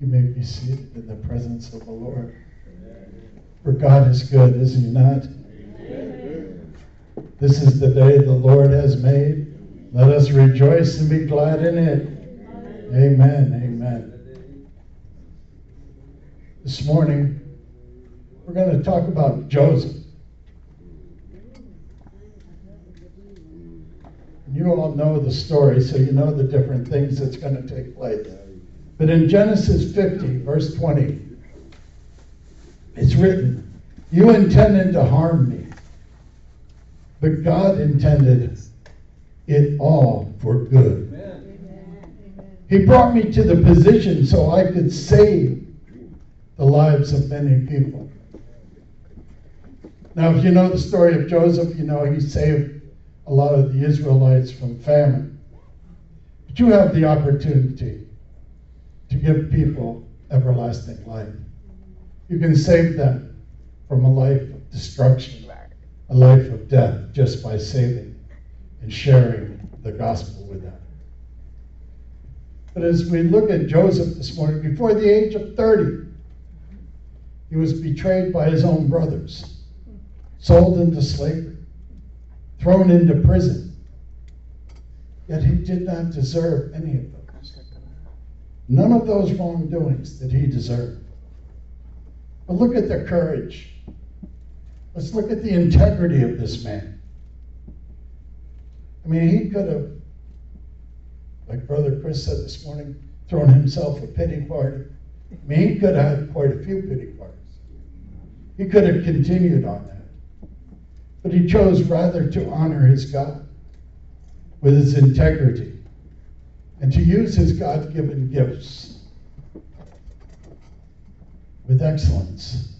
You may be seated in the presence of the Lord. For God is good, is He not? This is the day the Lord has made. Let us rejoice and be glad in it. Amen. Amen. This morning, we're going to talk about Joseph. You all know the story, so you know the different things that's going to take place. But in Genesis 50, verse 20, it's written, You intended to harm me, but God intended it all for good. He brought me to the position so I could save the lives of many people. Now, if you know the story of Joseph, you know he saved a lot of the Israelites from famine. But you have the opportunity to give people everlasting life. You can save them from a life of destruction, a life of death, just by saving and sharing the gospel with them. But as we look at Joseph this morning, before the age of 30, he was betrayed by his own brothers, sold into slavery thrown into prison. Yet he did not deserve any of those. None of those wrongdoings did he deserve. But look at the courage. Let's look at the integrity of this man. I mean, he could have, like Brother Chris said this morning, thrown himself a pity party. I mean, he could have had quite a few pity parties. He could have continued on that. But he chose rather to honor his God with his integrity and to use his God given gifts with excellence.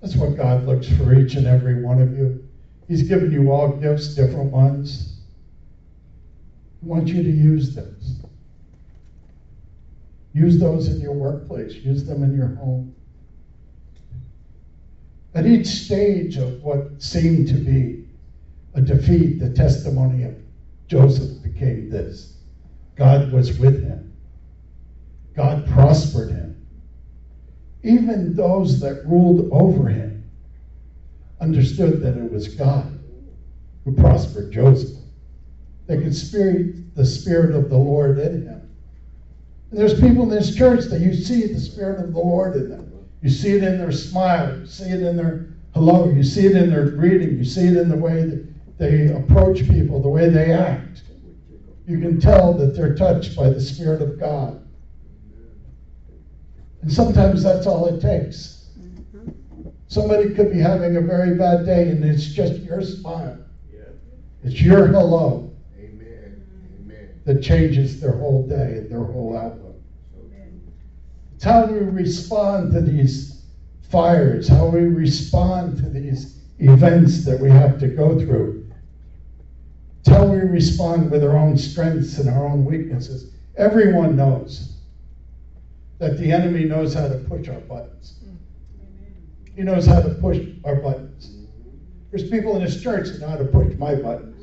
That's what God looks for each and every one of you. He's given you all gifts, different ones. He wants you to use those. Use those in your workplace, use them in your home. At each stage of what seemed to be a defeat, the testimony of Joseph this God was with him, God prospered him. Even those that ruled over him understood that it was God who prospered Joseph. They could spirit the Spirit of the Lord in him. And there's people in this church that you see the Spirit of the Lord in them. You see it in their smile. You see it in their hello. You see it in their greeting. You see it in the way that they approach people, the way they act. You can tell that they're touched by the Spirit of God. And sometimes that's all it takes. Mm-hmm. Somebody could be having a very bad day, and it's just your smile. It's your hello Amen. that changes their whole day and their whole outlook. It's how we respond to these fires, how we respond to these events that we have to go through. We respond with our own strengths and our own weaknesses. Everyone knows that the enemy knows how to push our buttons. He knows how to push our buttons. There's people in this church that know how to push my buttons.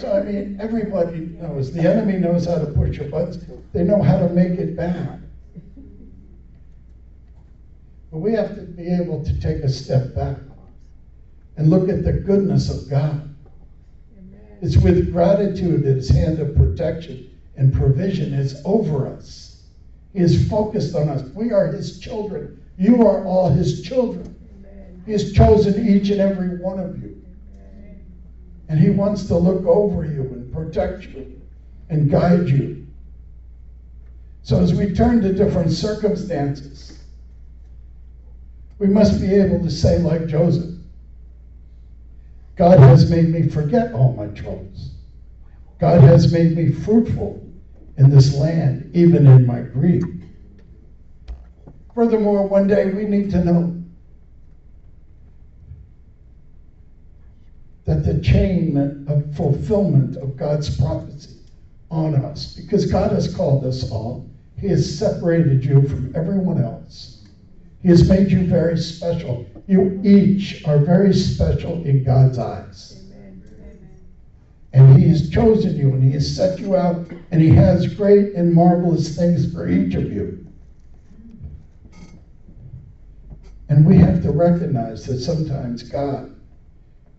So, I mean, everybody knows. The enemy knows how to push your buttons, they know how to make it bad. But we have to be able to take a step back and look at the goodness of God. It's with gratitude that his hand of protection and provision is over us. He is focused on us. We are his children. You are all his children. He has chosen each and every one of you. And He wants to look over you and protect you and guide you. So as we turn to different circumstances, we must be able to say, like Joseph, God has made me forget all my troubles. God has made me fruitful in this land, even in my grief. Furthermore, one day we need to know that the chain of fulfillment of God's prophecy on us, because God has called us all, He has separated you from everyone else. He has made you very special. You each are very special in God's eyes. And He has chosen you and He has set you out and He has great and marvelous things for each of you. And we have to recognize that sometimes God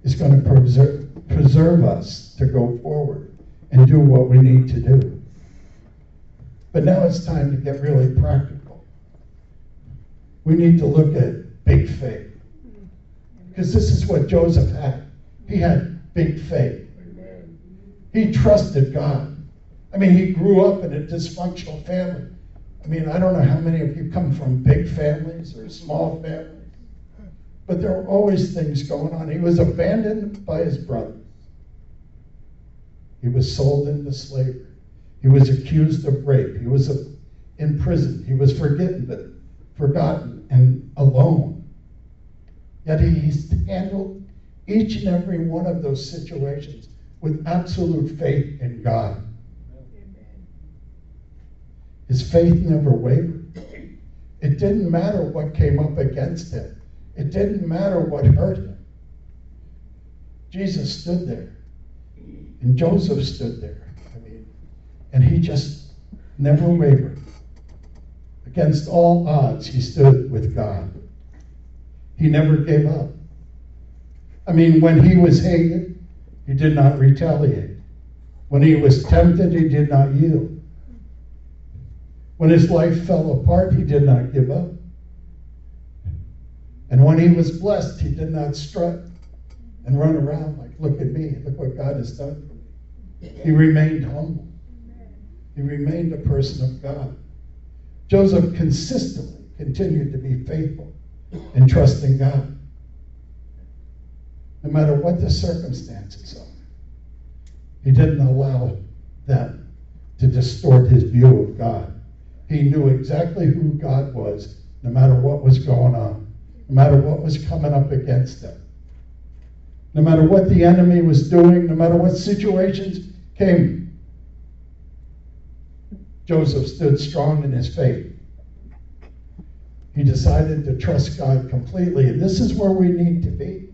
is going to preserve, preserve us to go forward and do what we need to do. But now it's time to get really practical. We need to look at big faith. Because this is what Joseph had. He had big faith. He trusted God. I mean, he grew up in a dysfunctional family. I mean, I don't know how many of you come from big families or small families, but there were always things going on. He was abandoned by his brothers. He was sold into slavery. He was accused of rape. He was in prison. He was forgiven, forgotten, and alone. Yet he handled each and every one of those situations with absolute faith in God. His faith never wavered. It didn't matter what came up against him, it didn't matter what hurt him. Jesus stood there, and Joseph stood there. I mean, and he just never wavered. Against all odds, he stood with God. He never gave up. I mean, when he was hated, he did not retaliate. When he was tempted, he did not yield. When his life fell apart, he did not give up. And when he was blessed, he did not strut and run around like, look at me, look what God has done for me. He remained humble. He remained a person of God. Joseph consistently continued to be faithful and trust in God. No matter what the circumstances are, he didn't allow them to distort his view of God. He knew exactly who God was, no matter what was going on, no matter what was coming up against him, no matter what the enemy was doing, no matter what situations came. Joseph stood strong in his faith. He decided to trust God completely. And this is where we need to be.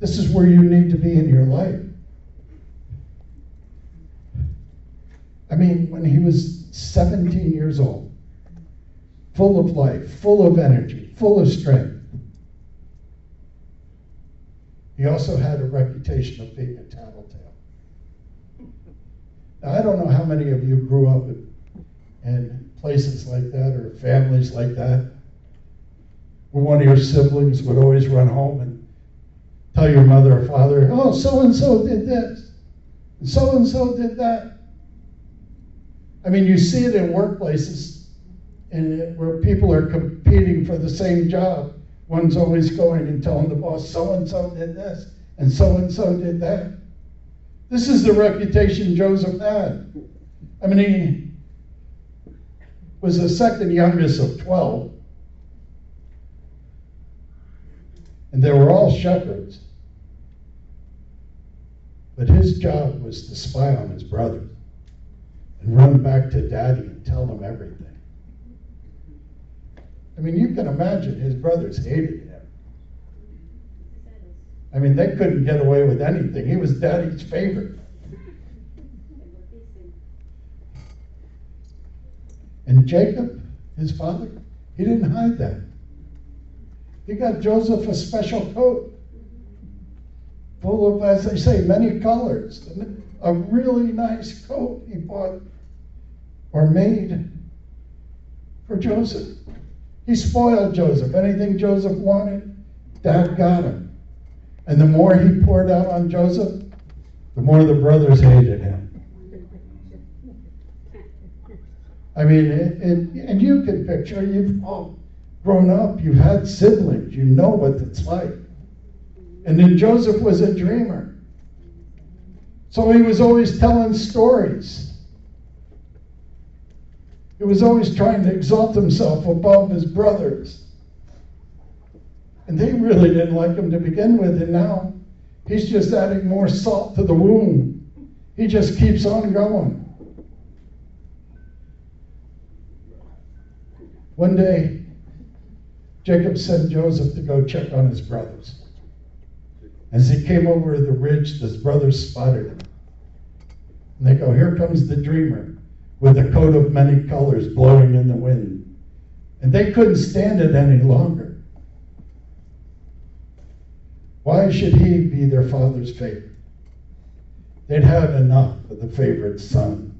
This is where you need to be in your life. I mean, when he was 17 years old, full of life, full of energy, full of strength. He also had a reputation of being a tattletale. Now, I don't know how many of you grew up in, in places like that or families like that, where one of your siblings would always run home and tell your mother or father, oh, so and so did this, and so and so did that. I mean, you see it in workplaces and where people are competing for the same job. One's always going and telling the boss, so and so did this, and so and so did that. This is the reputation Joseph had. I mean, he was the second youngest of 12, and they were all shepherds. But his job was to spy on his brothers and run back to daddy and tell them everything. I mean, you can imagine his brothers hated him. I mean, they couldn't get away with anything. He was daddy's favorite. And Jacob, his father, he didn't hide that. He got Joseph a special coat full of, as they say, many colors. A really nice coat he bought or made for Joseph. He spoiled Joseph. Anything Joseph wanted, Dad got him. And the more he poured out on Joseph, the more the brothers hated him. I mean, it, it, and you can picture, you've all grown up, you've had siblings, you know what it's like. And then Joseph was a dreamer. So he was always telling stories. He was always trying to exalt himself above his brothers. And they really didn't like him to begin with, and now he's just adding more salt to the wound. He just keeps on going. One day, Jacob sent Joseph to go check on his brothers. As he came over the ridge, his brothers spotted him. And they go, Here comes the dreamer with a coat of many colors blowing in the wind. And they couldn't stand it any longer. Why should he be their father's favorite? They'd had enough of the favorite son.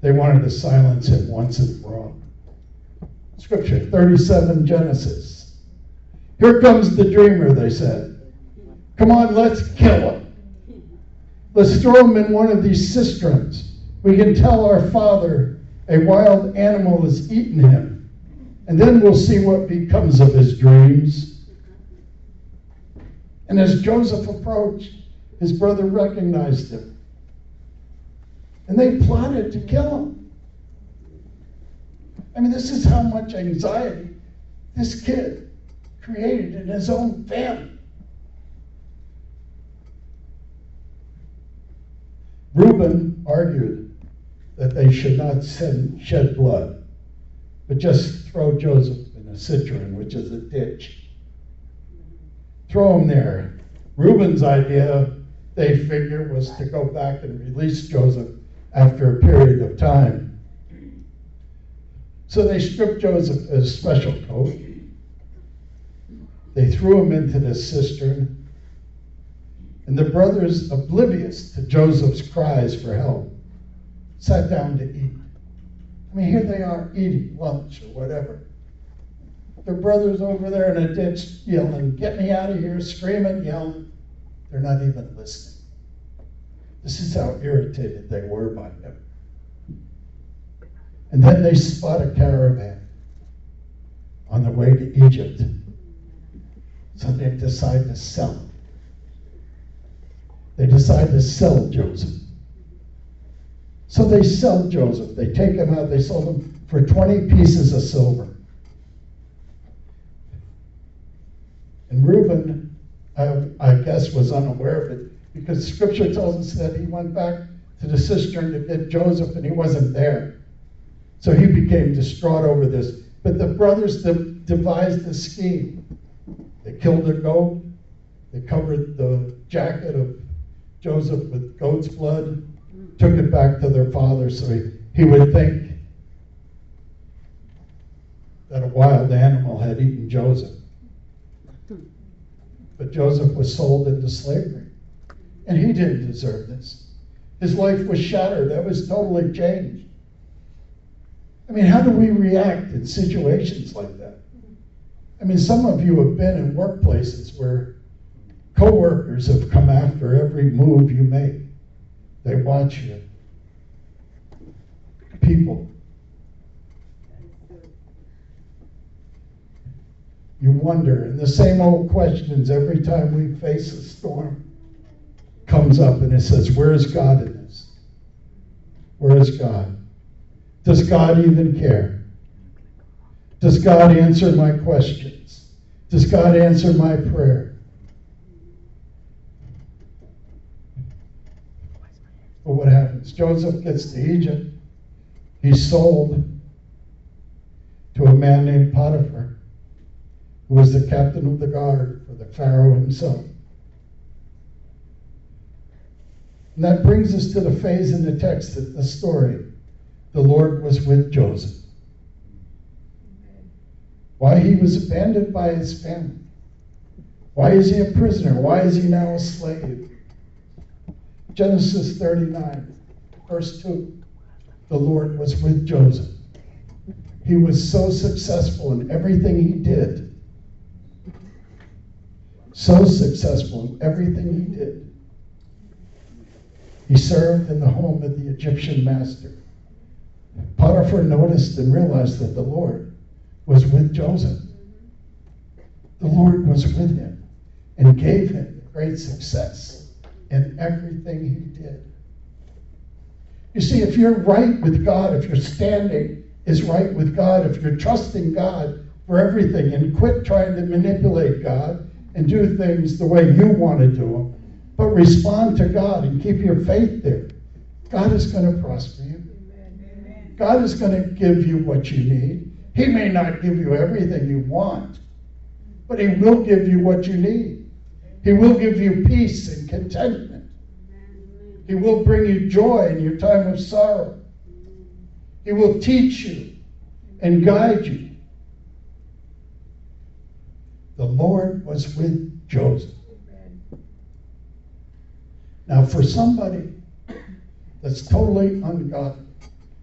They wanted to silence him once and for all. Scripture 37 Genesis. Here comes the dreamer, they said. Come on, let's kill him. Let's throw him in one of these cisterns. We can tell our father a wild animal has eaten him, and then we'll see what becomes of his dreams. And as Joseph approached, his brother recognized him. And they plotted to kill him. I mean, this is how much anxiety this kid created in his own family. Reuben argued that they should not send, shed blood, but just throw Joseph in a cistern, which is a ditch. Throw him there. Reuben's idea, they figure, was to go back and release Joseph after a period of time. So they stripped Joseph his special coat. They threw him into the cistern and the brothers, oblivious to Joseph's cries for help, sat down to eat. I mean, here they are eating lunch or whatever. Their brothers over there in a ditch yelling, Get me out of here, screaming, yelling. They're not even listening. This is how irritated they were by him. And then they spot a caravan on the way to Egypt. So they decide to sell. They decide to sell Joseph. So they sell Joseph. They take him out. They sold him for 20 pieces of silver. And Reuben, I, I guess, was unaware of it because Scripture tells us that he went back to the cistern to get Joseph and he wasn't there. So he became distraught over this. But the brothers de- devised a scheme. They killed a goat. They covered the jacket of Joseph with goat's blood, took it back to their father so he, he would think that a wild animal had eaten Joseph. But Joseph was sold into slavery. And he didn't deserve this. His life was shattered. That was totally changed. I mean, how do we react in situations like that? I mean, some of you have been in workplaces where coworkers have come after every move you make. They watch you. People. You wonder, and the same old questions every time we face a storm comes up and it says, Where is God in this? Where is God? Does God even care? Does God answer my questions? Does God answer my prayer? But what happens? Joseph gets to Egypt. He's sold to a man named Potiphar, who was the captain of the guard for the Pharaoh himself. And that brings us to the phase in the text, the story. The Lord was with Joseph. Why he was abandoned by his family. Why is he a prisoner? Why is he now a slave? Genesis 39, verse 2. The Lord was with Joseph. He was so successful in everything he did. So successful in everything he did. He served in the home of the Egyptian master. Potiphar noticed and realized that the Lord was with Joseph. The Lord was with him and gave him great success in everything he did. You see, if you're right with God, if your standing is right with God, if you're trusting God for everything and quit trying to manipulate God and do things the way you want to do them, but respond to God and keep your faith there, God is going to prosper you. God is going to give you what you need. He may not give you everything you want, but He will give you what you need. He will give you peace and contentment. He will bring you joy in your time of sorrow. He will teach you and guide you. The Lord was with Joseph. Now, for somebody that's totally ungodly,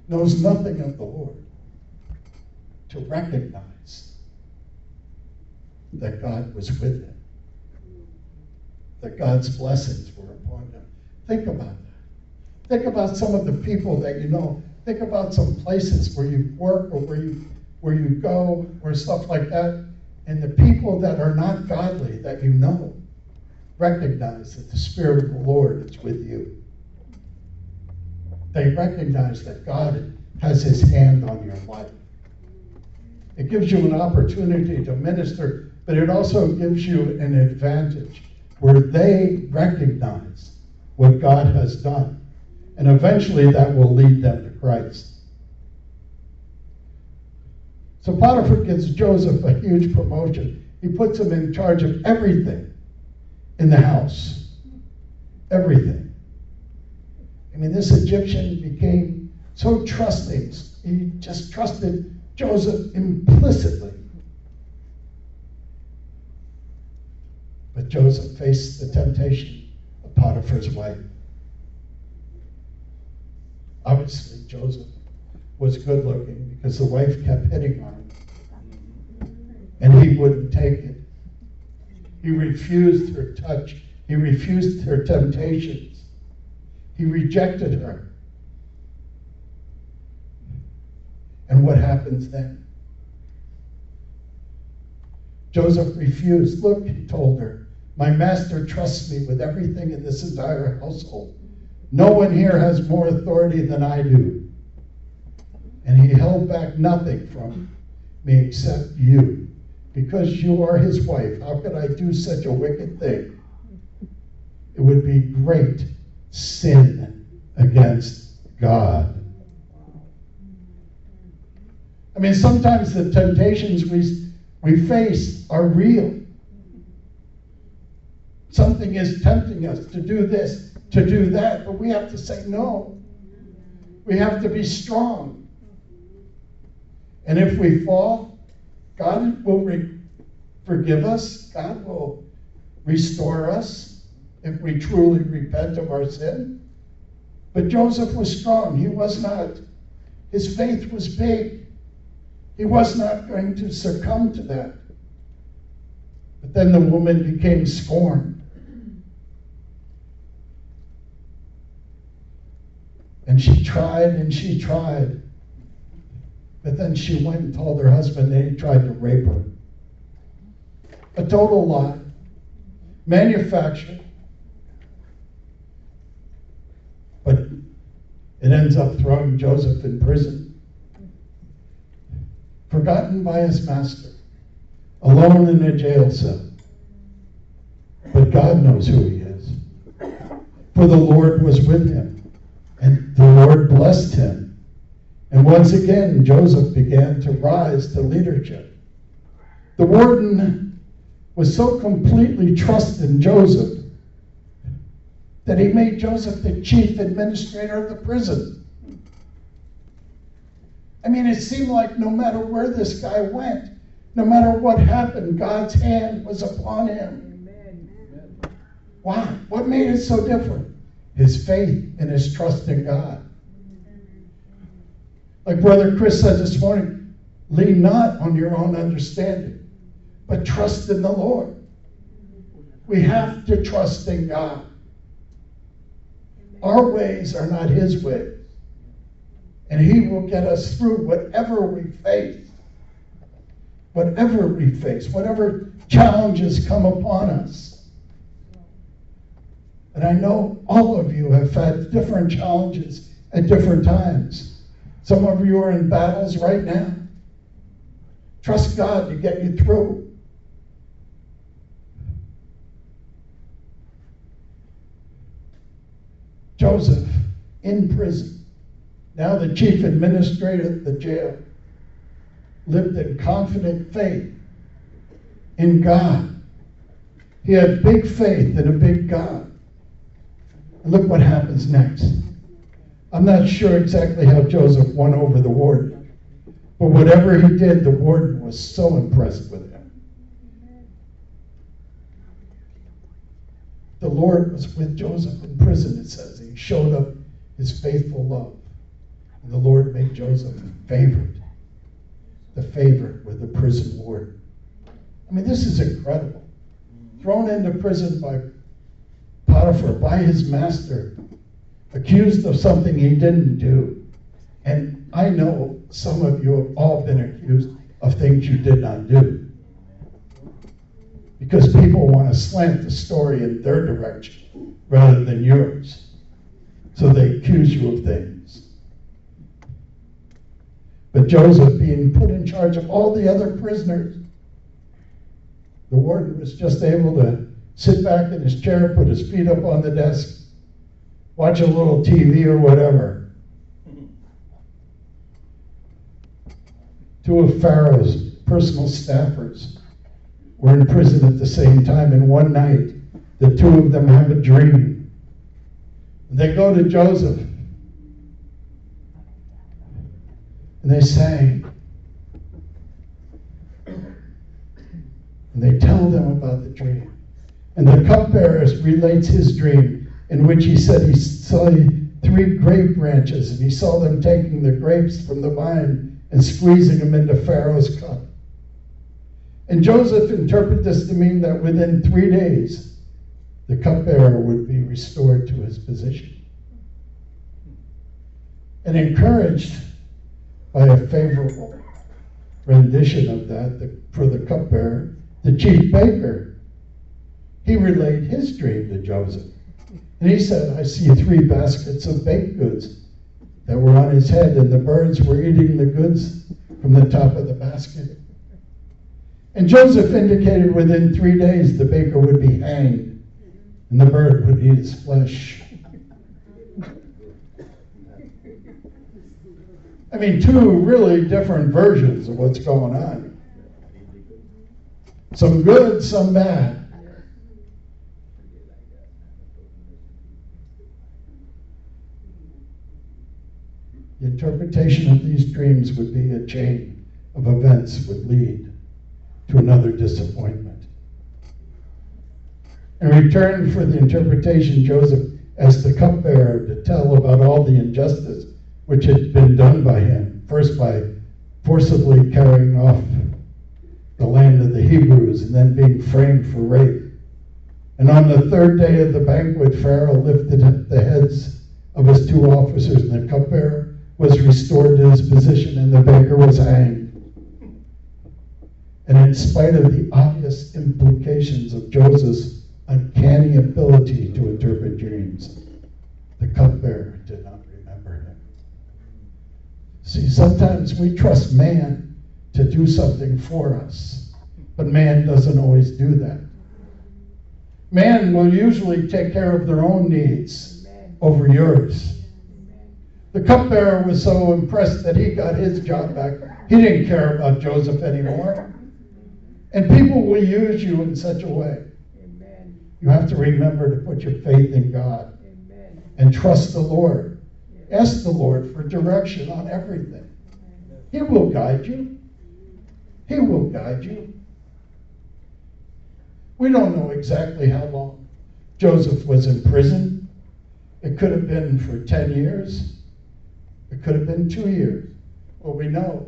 knows nothing of the Lord, to recognize that God was with him, that God's blessings were upon him. Think about that. Think about some of the people that you know. Think about some places where you work or where you where you go or stuff like that. And the people that are not godly that you know recognize that the Spirit of the Lord is with you. They recognize that God has his hand on your life. It gives you an opportunity to minister, but it also gives you an advantage where they recognize what God has done. And eventually that will lead them to Christ. So Potiphar gives Joseph a huge promotion. He puts him in charge of everything in the house. Everything. I mean, this Egyptian became so trusting. He just trusted Joseph implicitly. But Joseph faced the temptation of Potiphar's wife. Obviously, Joseph was good looking because the wife kept hitting on him. And he wouldn't take it. He refused her touch, he refused her temptations, he rejected her. And what happens then? Joseph refused. Look, he told her, my master trusts me with everything in this entire household. No one here has more authority than I do. And he held back nothing from me except you. Because you are his wife, how could I do such a wicked thing? It would be great sin against God. I mean, sometimes the temptations we, we face are real. Something is tempting us to do this, to do that, but we have to say no. We have to be strong. And if we fall, God will re- forgive us, God will restore us if we truly repent of our sin. But Joseph was strong. He was not. His faith was big. He was not going to succumb to that. But then the woman became scorned. And she tried and she tried. But then she went and told her husband that he tried to rape her. A total lie. Manufactured. But it ends up throwing Joseph in prison. Forgotten by his master. Alone in a jail cell. But God knows who he is. For the Lord was with him and the Lord blessed him. And once again, Joseph began to rise to leadership. The warden was so completely trusted in Joseph that he made Joseph the chief administrator of the prison. I mean, it seemed like no matter where this guy went, no matter what happened, God's hand was upon him. Amen. Why? What made it so different? his faith and his trust in God. Like Brother Chris said this morning, lean not on your own understanding, but trust in the Lord. We have to trust in God. Our ways are not his ways. And he will get us through whatever we face. Whatever we face, whatever challenges come upon us. And I know all of you have had different challenges at different times. Some of you are in battles right now. Trust God to get you through. Joseph in prison, now the chief administrator of the jail, lived in confident faith in God. He had big faith in a big God. And look what happens next. I'm not sure exactly how Joseph won over the warden, but whatever he did, the warden was so impressed with him. The Lord was with Joseph in prison, it says. He showed up his faithful love. And the Lord made Joseph a favorite, the favorite with the prison warden. I mean, this is incredible. Thrown into prison by Potiphar, by his master, accused of something he didn't do. And I know some of you have all been accused of things you did not do. Because people want to slant the story in their direction rather than yours. So they accuse you of things. But Joseph, being put in charge of all the other prisoners, the warden was just able to sit back in his chair, put his feet up on the desk, watch a little TV or whatever. Two of Pharaoh's personal staffers were in prison at the same time, and one night the two of them have a dream. They go to Joseph and they say, and they tell them about the dream. And the cupbearer relates his dream, in which he said he saw three grape branches, and he saw them taking the grapes from the vine and squeezing them into Pharaoh's cup. And Joseph interpreted this to mean that within three days, the cupbearer would be restored to his position. And encouraged by a favorable rendition of that for the cupbearer, the chief baker he relayed his dream to Joseph. And he said, I see three baskets of baked goods that were on his head, and the birds were eating the goods from the top of the basket. And Joseph indicated within three days the baker would be hanged, and the bird would eat his flesh. I mean, two really different versions of what's going on. Some good, some bad. The interpretation of these dreams would be a chain of events would lead to another disappointment. In return for the interpretation, Joseph asked the cupbearer to tell about all the injustice which had been done by him, first by forcibly carrying off the land of the Hebrews and then being framed for rape. And on the third day of the banquet, Pharaoh lifted up the heads of his two officers and the cupbearer was restored to his position and the baker was hanged. And in spite of the obvious implications of Joseph's uncanny ability to interpret dreams, the cupbearer did not. See, sometimes we trust man to do something for us, but man doesn't always do that. Man will usually take care of their own needs over yours. The cupbearer was so impressed that he got his job back. He didn't care about Joseph anymore. And people will use you in such a way. You have to remember to put your faith in God and trust the Lord. Ask the Lord for direction on everything. He will guide you. He will guide you. We don't know exactly how long Joseph was in prison. It could have been for 10 years. It could have been two years. Well, we know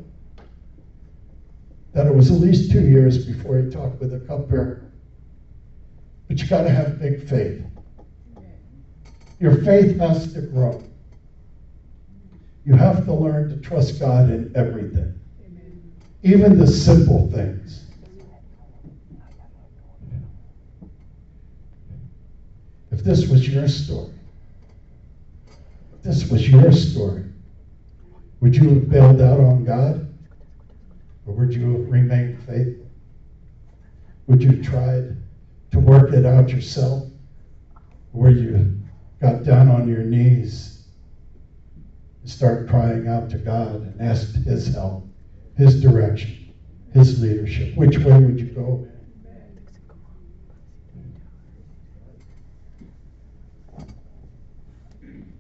that it was at least two years before he talked with the cupbearer. But you got to have big faith. Your faith has to grow. You have to learn to trust God in everything, even the simple things. If this was your story, if this was your story, would you have bailed out on God? Or would you have remained faithful? Would you have tried to work it out yourself? Or would you got down on your knees and started crying out to God and ask His help, His direction, His leadership? Which way would you go?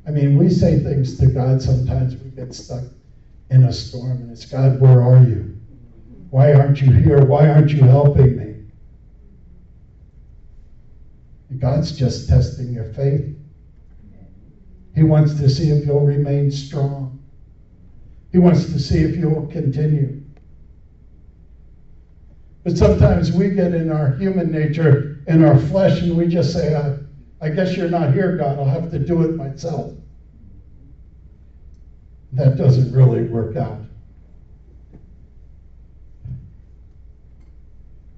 I mean, we say things to God sometimes, we get stuck in a storm, and it's God, where are you? Why aren't you here? Why aren't you helping me? God's just testing your faith. He wants to see if you'll remain strong. He wants to see if you'll continue. But sometimes we get in our human nature, in our flesh, and we just say, I, I guess you're not here, God. I'll have to do it myself. That doesn't really work out.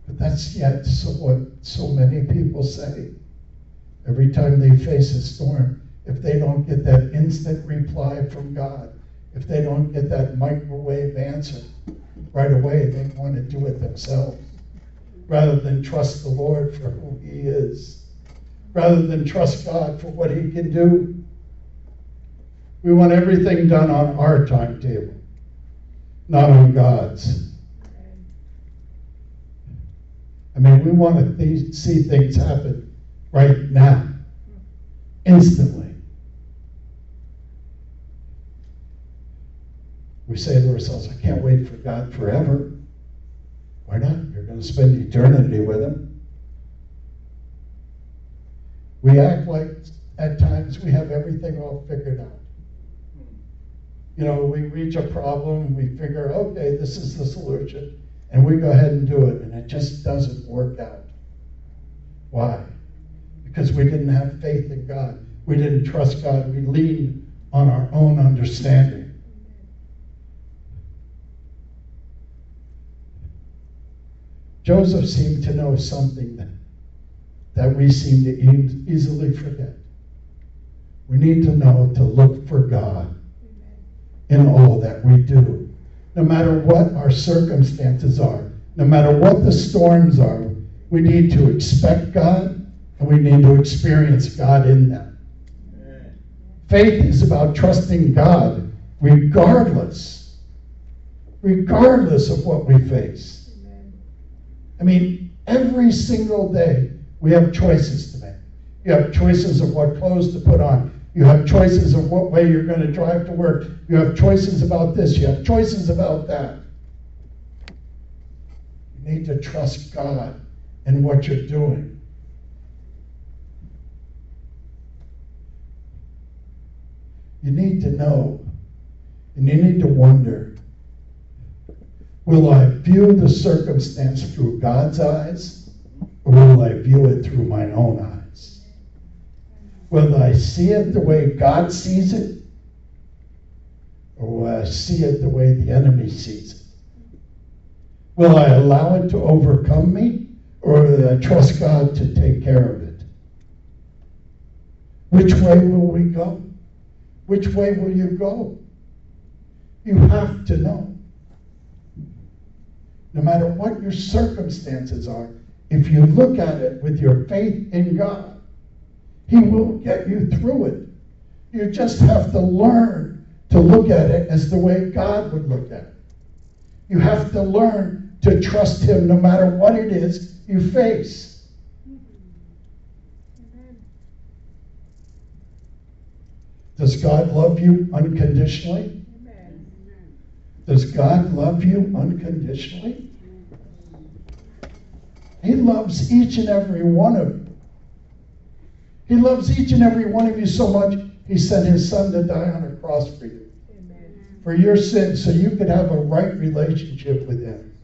But that's yet so what so many people say. Every time they face a storm, if they don't get that instant reply from God, if they don't get that microwave answer right away, they want to do it themselves rather than trust the Lord for who He is, rather than trust God for what He can do. We want everything done on our timetable, not on God's. I mean, we want to th- see things happen right now, instantly. We say to ourselves, I can't wait for God forever. Why not? You're going to spend eternity with Him. We act like at times we have everything all figured out. You know, we reach a problem, we figure, okay, this is the solution, and we go ahead and do it, and it just doesn't work out. Why? Because we didn't have faith in God. We didn't trust God. We leaned on our own understanding. Joseph seemed to know something that, that we seem to easily forget. We need to know to look for God in all that we do. No matter what our circumstances are, no matter what the storms are, we need to expect God and we need to experience God in them. Faith is about trusting God regardless, regardless of what we face. I mean, every single day we have choices to make. You have choices of what clothes to put on. You have choices of what way you're going to drive to work. You have choices about this. You have choices about that. You need to trust God in what you're doing. You need to know and you need to wonder will I view the circumstance through God's eyes or will I view it through my own eyes? Will I see it the way God sees it or will I see it the way the enemy sees it? Will I allow it to overcome me or will I trust God to take care of it? Which way will we go? Which way will you go? You have to know. No matter what your circumstances are, if you look at it with your faith in God, He will get you through it. You just have to learn to look at it as the way God would look at it. You have to learn to trust Him no matter what it is you face. Does God love you unconditionally? Does God love you unconditionally? He loves each and every one of you. He loves each and every one of you so much, He sent His Son to die on a cross for you. For your sins, so you could have a right relationship with Him.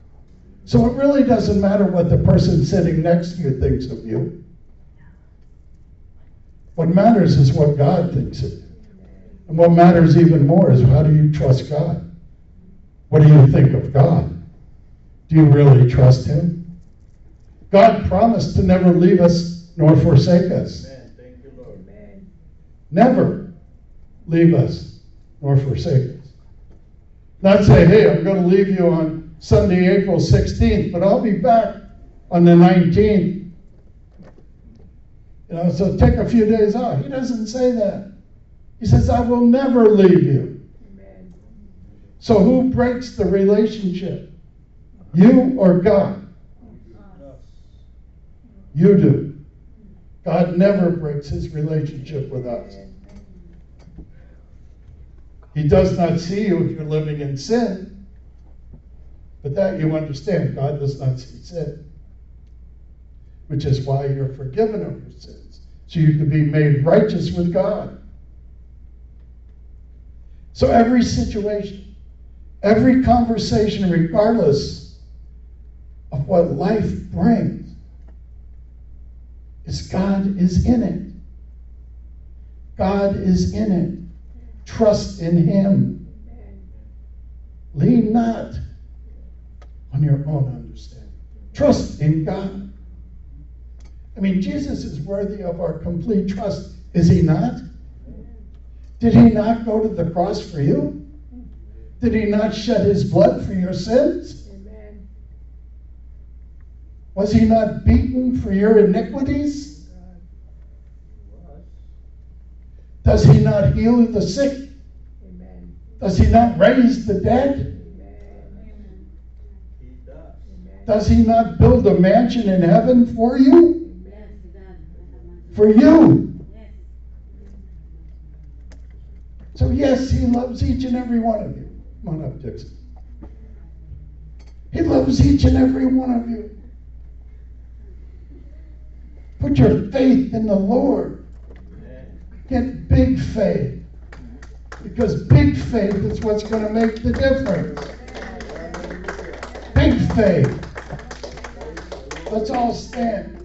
So it really doesn't matter what the person sitting next to you thinks of you. What matters is what God thinks of you. And what matters even more is how do you trust God? What do you think of God? Do you really trust Him? God promised to never leave us nor forsake us. Amen. Thank you, Lord. Never leave us nor forsake us. Not say, hey, I'm going to leave you on Sunday, April 16th, but I'll be back on the 19th. You know, so take a few days off. He doesn't say that. He says, I will never leave you. So who breaks the relationship? You or God? You do. God never breaks his relationship with us. He does not see you if you're living in sin. But that you understand, God does not see sin. Which is why you're forgiven of your sins. So you can be made righteous with God. So every situation, every conversation, regardless of what life brings, is God is in it. God is in it. Trust in Him. Lean not on your own understanding. Trust in God. I mean, Jesus is worthy of our complete trust, is He not? Did He not go to the cross for you? Did He not shed His blood for your sins? Amen. Was He not beaten for your iniquities? Does He not heal the sick? Amen. Does He not raise the dead? Amen. Does. He not build a mansion in heaven for you? For you. So, yes, He loves each and every one of you. Come on up, Dixon. He loves each and every one of you. Put your faith in the Lord. Get big faith. Because big faith is what's going to make the difference. Big faith. Let's all stand.